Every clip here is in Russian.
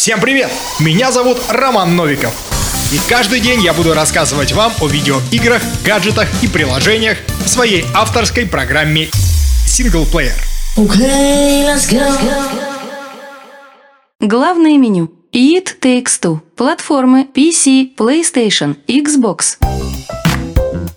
Всем привет! Меня зовут Роман Новиков. И каждый день я буду рассказывать вам о видеоиграх, гаджетах и приложениях в своей авторской программе «Синглплеер». Okay, let's go. Главное меню. It Takes Two. Платформы PC, PlayStation, Xbox.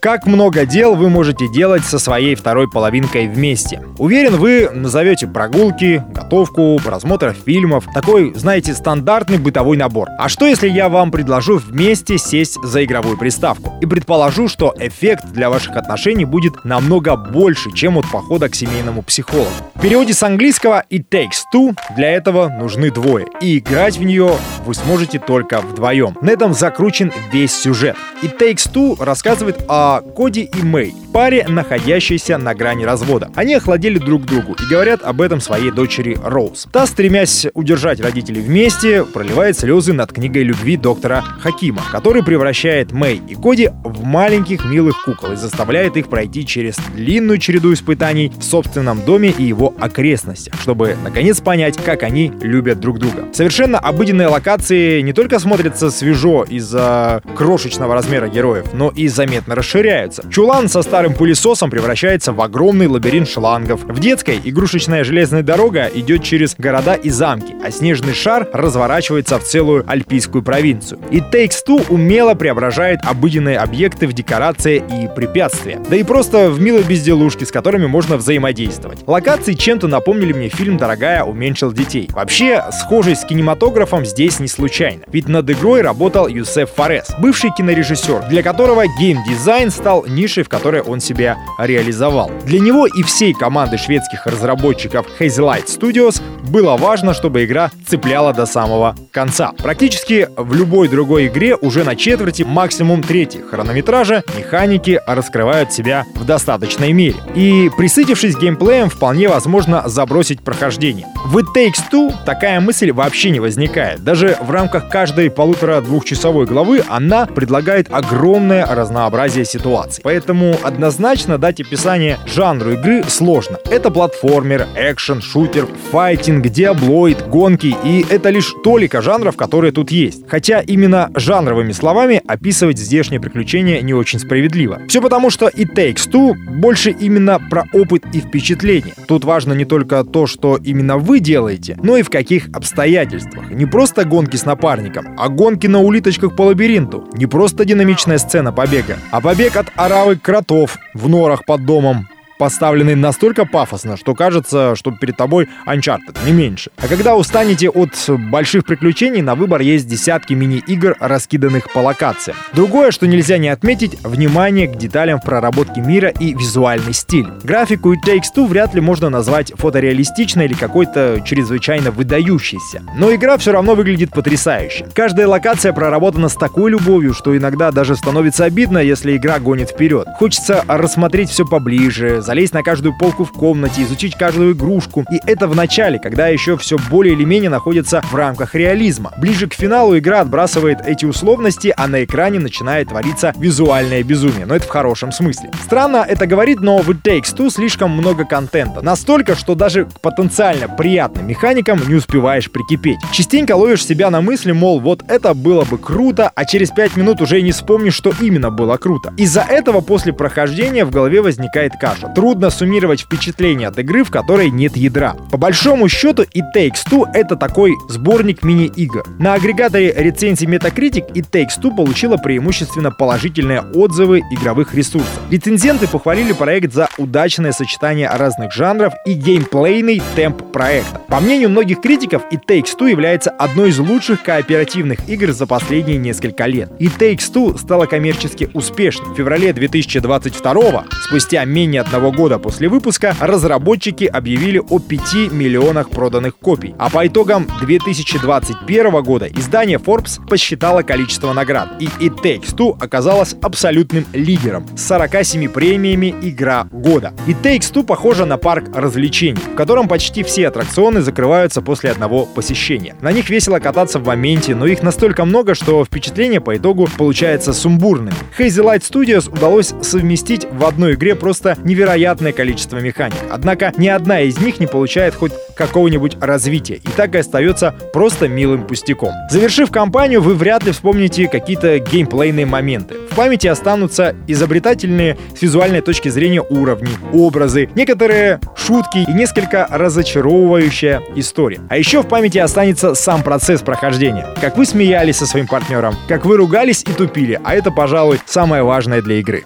Как много дел вы можете делать со своей второй половинкой вместе? Уверен, вы назовете прогулки, готовку, просмотр фильмов. Такой, знаете, стандартный бытовой набор. А что если я вам предложу вместе сесть за игровую приставку? И предположу, что эффект для ваших отношений будет намного больше, чем от похода к семейному психологу. В переводе с английского «it takes two» для этого нужны двое. И играть в нее вы сможете только вдвоем. На этом закручен весь сюжет. «It takes two» рассказывает о Коди и Мэй, паре, находящейся на грани развода. Они охладели друг другу и говорят об этом своей дочери Роуз. Та, стремясь удержать родителей вместе, проливает слезы над книгой любви доктора Хакима, который превращает Мэй и Коди в маленьких милых кукол и заставляет их пройти через длинную череду испытаний в собственном доме и его окрестностях, чтобы наконец понять, как они любят друг друга. Совершенно обыденные локации не только смотрятся свежо из-за крошечного размера героев, но и заметно расширяются. Чулан со старым пылесосом превращается в огромный лабиринт шлангов. В детской игрушечная железная дорога идет через города и замки, а снежный шар разворачивается в целую альпийскую провинцию. И Takes Two умело преображает обыденные объекты в декорации и препятствия. Да и просто в милые безделушки, с которыми можно взаимодействовать. Локации чем-то напомнили мне фильм «Дорогая уменьшил детей». Вообще, схожий с кинематографом здесь не случайно. Ведь над игрой работал Юсеф Форес, бывший кинорежиссер, для которого геймдизайн стал нишей, в которой он себя реализовал. Для него и всей команды шведских разработчиков Hazelight Studios было важно, чтобы игра цепляла до самого конца. Практически в любой другой игре уже на четверти, максимум трети хронометража механики раскрывают себя в достаточной мере. И присытившись геймплеем, вполне возможно забросить прохождение. В It Takes Two такая мысль вообще не возникает. Даже в рамках каждой полутора-двухчасовой главы она предлагает огромное разнообразие ситуаций. Поэтому однозначно дать описание жанру игры сложно. Это платформер, экшен, шутер, файтинг, диаблоид, гонки, и это лишь толика жанров, которые тут есть. Хотя именно жанровыми словами описывать здешние приключения не очень справедливо. Все потому, что и Takes Two больше именно про опыт и впечатление. Тут важно не только то, что именно вы делаете, но и в каких обстоятельствах. Не просто гонки с напарником, а гонки на улиточках по лабиринту. Не просто динамичная сцена побега, а побег от оравы кротов в норах под домом поставленный настолько пафосно, что кажется, что перед тобой Uncharted, не меньше. А когда устанете от больших приключений, на выбор есть десятки мини-игр, раскиданных по локациям. Другое, что нельзя не отметить, внимание к деталям в проработке мира и визуальный стиль. Графику и Takes Two вряд ли можно назвать фотореалистичной или какой-то чрезвычайно выдающейся. Но игра все равно выглядит потрясающе. Каждая локация проработана с такой любовью, что иногда даже становится обидно, если игра гонит вперед. Хочется рассмотреть все поближе, залезть на каждую полку в комнате, изучить каждую игрушку. И это в начале, когда еще все более или менее находится в рамках реализма. Ближе к финалу игра отбрасывает эти условности, а на экране начинает твориться визуальное безумие. Но это в хорошем смысле. Странно это говорит, но в It Takes Two слишком много контента. Настолько, что даже к потенциально приятным механикам не успеваешь прикипеть. Частенько ловишь себя на мысли, мол, вот это было бы круто, а через 5 минут уже не вспомнишь, что именно было круто. Из-за этого после прохождения в голове возникает каша трудно суммировать впечатление от игры, в которой нет ядра. По большому счету, и Takes Two — это такой сборник мини-игр. На агрегаторе рецензий Metacritic и Takes Two получила преимущественно положительные отзывы игровых ресурсов. Рецензенты похвалили проект за удачное сочетание разных жанров и геймплейный темп проекта. По мнению многих критиков, и Takes Two является одной из лучших кооперативных игр за последние несколько лет. И Takes Two стала коммерчески успешной. В феврале 2022 спустя менее одного года после выпуска разработчики объявили о 5 миллионах проданных копий. А по итогам 2021 года издание Forbes посчитало количество наград, и It Takes Two оказалась абсолютным лидером с 47 премиями «Игра года». It Takes Two похожа на парк развлечений, в котором почти все аттракционы закрываются после одного посещения. На них весело кататься в моменте, но их настолько много, что впечатление по итогу получается сумбурным. Hazy Light Studios удалось совместить в одной игре просто невероятно невероятное количество механик. Однако ни одна из них не получает хоть какого-нибудь развития и так и остается просто милым пустяком. Завершив кампанию, вы вряд ли вспомните какие-то геймплейные моменты. В памяти останутся изобретательные с визуальной точки зрения уровни, образы, некоторые шутки и несколько разочаровывающая история. А еще в памяти останется сам процесс прохождения. Как вы смеялись со своим партнером, как вы ругались и тупили, а это, пожалуй, самое важное для игры.